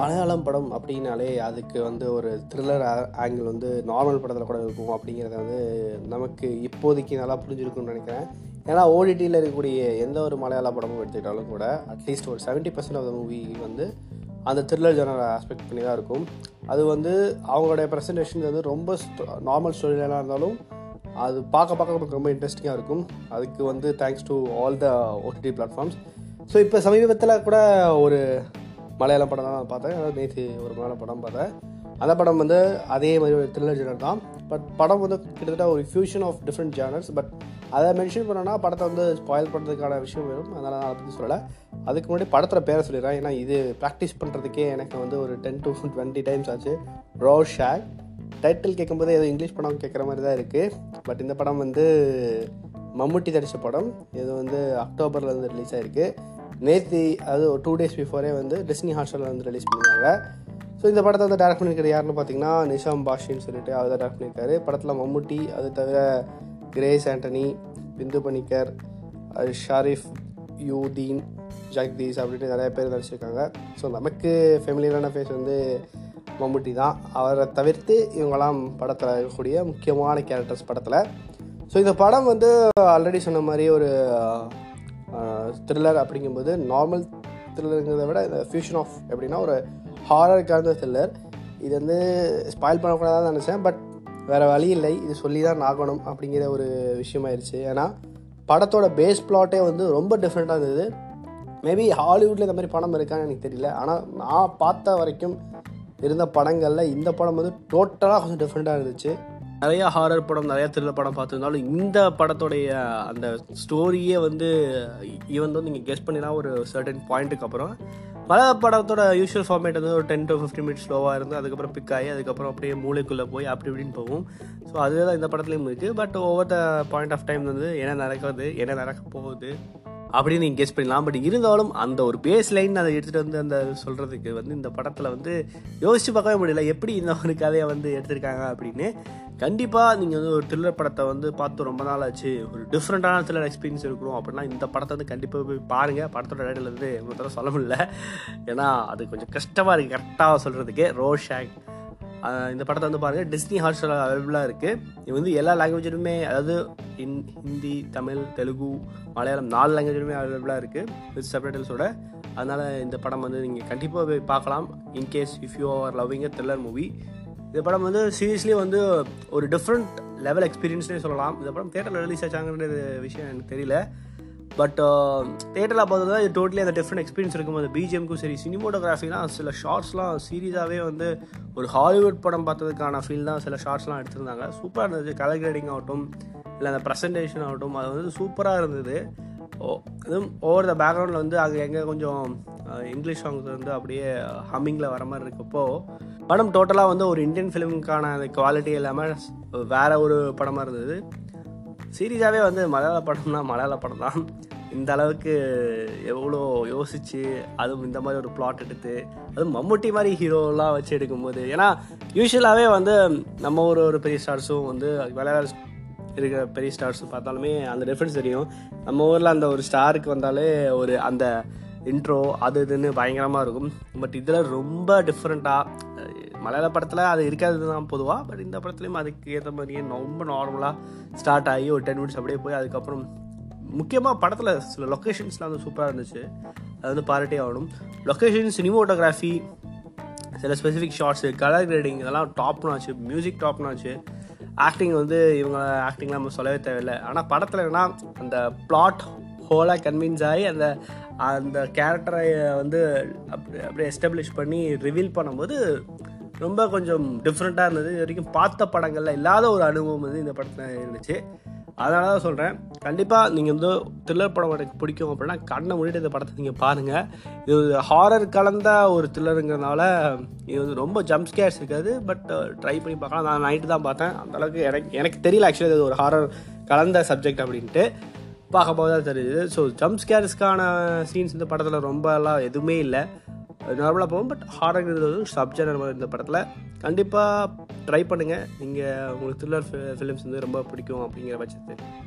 மலையாளம் படம் அப்படின்னாலே அதுக்கு வந்து ஒரு த்ரில்லர் ஆங்கிள் வந்து நார்மல் படத்தில் கூட இருக்கும் அப்படிங்கிறத வந்து நமக்கு இப்போதைக்கு நல்லா புரிஞ்சிருக்கும்னு நினைக்கிறேன். ஏன்னா ஓடிடியில் இருக்கக்கூடிய எந்த ஒரு மலையாள படமும் எடுத்துக்கிட்டாலும் கூட அட்லீஸ்ட் ஒரு seventy percent of the movie வந்து அந்த த்ரில்லர் ஜெனரல் ஆஸ்பெக்ட் பண்ணி தான் இருக்கும். அது வந்து அவங்களுடைய ப்ரெசன்டேஷன் வந்து ரொம்ப நார்மல் ஸ்டோரியெல்லாம் இருந்தாலும் அது பார்க்க பார்க்க நமக்கு ரொம்ப இன்ட்ரெஸ்டிங்காக இருக்கும். அதுக்கு வந்து thanks to all the OTT platforms so இப்போ சமீபத்தில் கூட ஒரு மலையாளம் படம் தான் பார்த்தேன். அதாவது நேற்று ஒரு மலையாளம் படம் பார்த்தேன். அந்த படம் வந்து அதே மாதிரி ஒரு த்ரில்லர் ஜேனர் தான். பட் படம் வந்து கிட்டத்தட்ட ஒரு fusion of different genres but அதை மென்ஷன் பண்ணோன்னா படத்தை வந்து ஸ்பாயில் பண்ணுறதுக்கான விஷயம் வரும் அதனால் நான் அதை பற்றி சொல்லலை. அதுக்கு முன்னாடி படத்தில் பேரை சொல்லிடுறேன். ஏன்னா இது ப்ராக்டிஸ் பண்ணுறதுக்கே எனக்கு வந்து ஒரு டென் டு டுவெண்ட்டி டைம்ஸ் ஆச்சு. ரோ ஷேக் டைட்டில் கேட்கும்போது ஏதோ இங்கிலீஷ் படம் கேட்குற மாதிரி தான் இருக்குது பட் இந்த படம் வந்து மம்முட்டி தடித்த படம். இது வந்து அக்டோபரில் வந்து ரிலீஸ் ஆகிருக்கு நேத்தி அது ஒரு டூ டேஸ் பிஃபோரே வந்து டிஸ்னி ஹாஸ்டலில் வந்து ரிலீஸ் பண்ணியிருக்காங்க ஸோ இந்த படத்தை வந்து டேரக்ட் பண்ணியிருக்காரு யாருன்னு பார்த்தீங்கன்னா நிஷாம் பாஷின்னு சொல்லிட்டு அவர் தான் டேரக்ட் பண்ணியிருக்காரு. படத்தில் மம்முட்டி அது தவிர கிரேஸ் ஆண்டனி பிந்து பணிக்கர் ஷாரிஃப் யூதீன் ஜாக்தீஸ் அப்படின்ட்டு நிறைய பேர் நடிச்சிருக்காங்க. ஸோ நமக்கு ஃபெமிலியரான ஃபேஸ் வந்து மம்முட்டி தான். அவரை தவிர்த்து இவங்களாம் படத்தில் இருக்கக்கூடிய முக்கியமான கேரக்டர்ஸ் படத்தில். ஸோ இந்த படம் வந்து ஆல்ரெடி சொன்ன மாதிரி ஒரு த்ரில்லர் அப்படிங்கும்போது நார்மல் த்ரில்லருங்கிறத விட இந்த ஃபியூஷன் ஆஃப் எப்படின்னா ஒரு ஹாரர் கலந்த த்ரில்லர் இது வந்து ஸ்பாயில் பண்ணக்கூடாதுன்னு நினச்சேன் பட் வேறு வழி இல்லை. இது சொல்லி தான் ஆகணும் அப்படிங்கிற ஒரு விஷயமாயிருச்சு. ஏன்னா படத்தோட பேஸ் பிளாட்டே வந்து ரொம்ப டிஃப்ரெண்ட்டாக இருந்தது. மேபி ஹாலிவுட்டில் இந்த மாதிரி படம் இருக்கான்னு எனக்கு தெரியல. ஆனால் நான் பார்த்த வரைக்கும் இருந்த படங்களில் இந்த படம் வந்து டோட்டலாக கொஞ்சம் டிஃப்ரெண்ட்டாக இருந்துச்சு. நிறைய ஹாரர் படம் நிறைய த்ரில்லர் படம் பார்த்துருந்தாலும் இந்த படத்தோடைய அந்த ஸ்டோரியே வந்து ஈவன் வந்து நீங்கள் கெஸ் பண்ணினா ஒரு சர்டன் பாயிண்ட்டுக்கு அப்புறம் பல படத்தோட யூஷுவல் ஃபார்மேட் வந்து ஒரு டென் டு ஃபிஃப்டின் மினிட்ஸ் ஸ்லோவாக இருந்து அதுக்கப்புறம் பிக் ஆகி அதுக்கப்புறம் அப்படியே மூளைக்குள்ளே போய் அப்படி இப்படின்னு போகும். ஸோ அதுதான் இந்த படத்துலையும் இருக்குது but over the point of time வந்து என்ன நடக்குது என்ன நடக்க போகுது அப்படின்னு நீங்கள் கெஸ் பண்ணலாம் பட் இருந்தாலும் அந்த ஒரு பேஸ் லைன் அதை எடுத்துகிட்டு வந்து அந்த சொல்கிறதுக்கு வந்து இந்த படத்தில் வந்து யோசித்து பார்க்கவே முடியல. எப்படி இந்த ஒரு கதையை வந்து எடுத்திருக்காங்க அப்படின்னு. கண்டிப்பாக நீங்கள் வந்து ஒரு த்ரில்லர் படத்தை வந்து பார்த்து ரொம்ப நாள் ஆச்சு. ஒரு டிஃப்ரெண்ட்டான த்ரில்லர் எக்ஸ்பீரியன்ஸ் இருக்கணும் அப்படின்னா இந்த படத்தை வந்து கண்டிப்பாக போய் பாருங்கள் படத்தோட டைட்டில் வந்து உங்களுக்கு தர சொல்ல முடியல. ஏன்னா அது கொஞ்சம் கஷ்டமாக இருக்குது கரெக்டாக சொல்கிறதுக்கு ரோஷாக் இந்த படத்தை வந்து பாருங்கள் டிஸ்னி ஹாட்ஸ்டார் அவைலபிளாக இருக்குது இது வந்து எல்லா லாங்குவேஜிலுமே அதாவது இன் ஹிந்தி தமிழ் தெலுங்கு மலையாளம் நாலு லாங்குவேஜிலுமே அவைலபிளாக இருக்குது வித் சப்டைட்டில்ஸோட அதனால் இந்த படம் வந்து நீங்கள் கண்டிப்பாக போய் பார்க்கலாம். In case if you are loving a thriller movie இந்த படம் வந்து சீரியஸ்லி வந்து ஒரு டிஃப்ரெண்ட் லெவல் எக்ஸ்பீரியன்ஸ்னே சொல்லலாம். இந்த படம் தேட்டரில் ரிலீஸ் ஆச்சாங்கன்றது விஷயம் எனக்கு தெரியல. பட் தேட்டரில் uh, பார்த்தது இது டோட்டலி அந்த டிஃப்ரெண்ட் எக்ஸ்பீரியன்ஸ் இருக்கும் அந்த பிஜிஎம்க்கும் சரி சினிமோட்டோகிராஃபிலாம் சில ஷார்ட்ஸ்லாம் சீரியஸாகவே வந்து ஒரு ஹாலிவுட் படம் பார்த்ததுக்கான ஃபீல் தான் சில ஷார்ட்ஸ்லாம் எடுத்திருந்தாங்க. சூப்பராக இருந்தது. கலர் கிரேடிங் ஆகட்டும் இல்லை அந்த ப்ரெசன்டேஷன் ஆகட்டும் அது வந்து சூப்பராக இருந்தது. ஓ அதுவும் ஓவர் த பேக்ரவுண்டில் வந்து அங்கே எங்கே கொஞ்சம் இங்கிலீஷ் சாங்ஸ் வந்து அப்படியே ஹம்மிங்கில் வர மாதிரி இருக்கப்போ படம் டோட்டலாக வந்து ஒரு இந்தியன் ஃபிலிமுக்கான அந்த குவாலிட்டி இல்லாமல் வேற ஒரு படமாக இருந்தது. சீரியஸாகவே வந்து மலையாள படம்னா மலையாள படம் தான் இந்த அளவுக்கு எவ்வளோ யோசித்து அதுவும் இந்த மாதிரி ஒரு பிளாட் எடுத்து அதுவும் மம்முட்டி மாதிரி ஹீரோலாம் வச்சு எடுக்கும்போது ஏன்னா யூஸ்வலாகவே வந்து நம்ம ஒரு ஒரு பெரிய ஸ்டார்ஸும் வந்து விளையாட இருக்கிற பெரிய ஸ்டார்ஸ் பார்த்தாலுமே அந்த டிஃப்ரென்ஸ் தெரியும். நம்ம ஊரில் அந்த ஒரு ஸ்டாருக்கு வந்தாலே ஒரு அந்த இன்ட்ரோ அது இதுன்னு பயங்கரமாக இருக்கும். பட் இதில் ரொம்ப டிஃப்ரெண்ட்டாக மலையாள படத்தில் அது இருக்காது தான் பொதுவாக பட் இந்த படத்துலையும் அதுக்கு ஏற்ற மாதிரியே ரொம்ப நார்மலாக ஸ்டார்ட் ஆகி ஒரு டென் மினிட்ஸ் அப்படியே போய் அதுக்கப்புறம் முக்கியமாக படத்தில் சில லொக்கேஷன்ஸ்லாம் வந்து சூப்பராக இருந்துச்சு. அது வந்து பாராட்டே ஆகணும். லொக்கேஷன் சினிமோட்டோகிராஃபி சில ஸ்பெசிஃபிக் ஷார்ட்ஸு கலர் கிரேடிங் இதெல்லாம் டாப்னு ஆச்சு. மியூசிக் டாப்னு ஆச்சு. ஆக்டிங் வந்து இவங்க ஆக்டிங்லாம் நம்ம சொல்லவே தேவையில்லை. ஆனால் படத்தில் என்னன்னா அந்த பிளாட் ஹோலாக கன்வின்ஸ் ஆகி அந்த அந்த கேரக்டரை வந்து அப்படி அப்படியே எஸ்டாப்ளிஷ் பண்ணி ரிவீல் பண்ணும்போது ரொம்ப கொஞ்சம் டிஃப்ரெண்ட்டாக இருந்தது. இது வரைக்கும் பார்த்த படங்களில் இல்லாத ஒரு அனுபவம் வந்து இந்த படத்தில் இருந்துச்சு. அதனால தான் சொல்கிறேன் கண்டிப்பாக நீங்கள் வந்து த்ரில்லர் படம் எனக்கு பிடிக்கும் அப்படின்னா கண்ணை மூடிட்டு இந்த படத்தை நீங்கள் பாருங்கள் இது ஹாரர் கலந்த ஒரு த்ரில்லருங்கிறதுனால இது வந்து ரொம்ப ஜம்ப் ஸ்கேர்ஸ் இருக்காது. பட் ட்ரை பண்ணி பார்க்கலாம். நான் நைட்டு தான் பார்த்தேன். அந்தளவுக்கு எனக்கு எனக்கு தெரியல ஆக்சுவலி இது ஒரு ஹாரர் கலந்த சப்ஜெக்ட் அப்படின்ட்டு. பார்க்கும்போது தான் தெரியுது. ஸோ ஜம்ப் ஸ்கேர்ஸ்க்கான சீன்ஸ் இந்த படத்தில் ரொம்பலாம் எதுவுமே இல்லை. நார்மலாக போகும் பட் ஹாரர்ங்கிறது வந்து சப்ஜெக்ட் இந்த படத்தில். கண்டிப்பாக ட்ரை பண்ணுங்கள் நீங்கள் உங்களுக்கு த்ரில்லர் ஃபிலிம்ஸ் வந்து ரொம்ப பிடிக்கும் அப்படிங்கிற பட்சத்தில்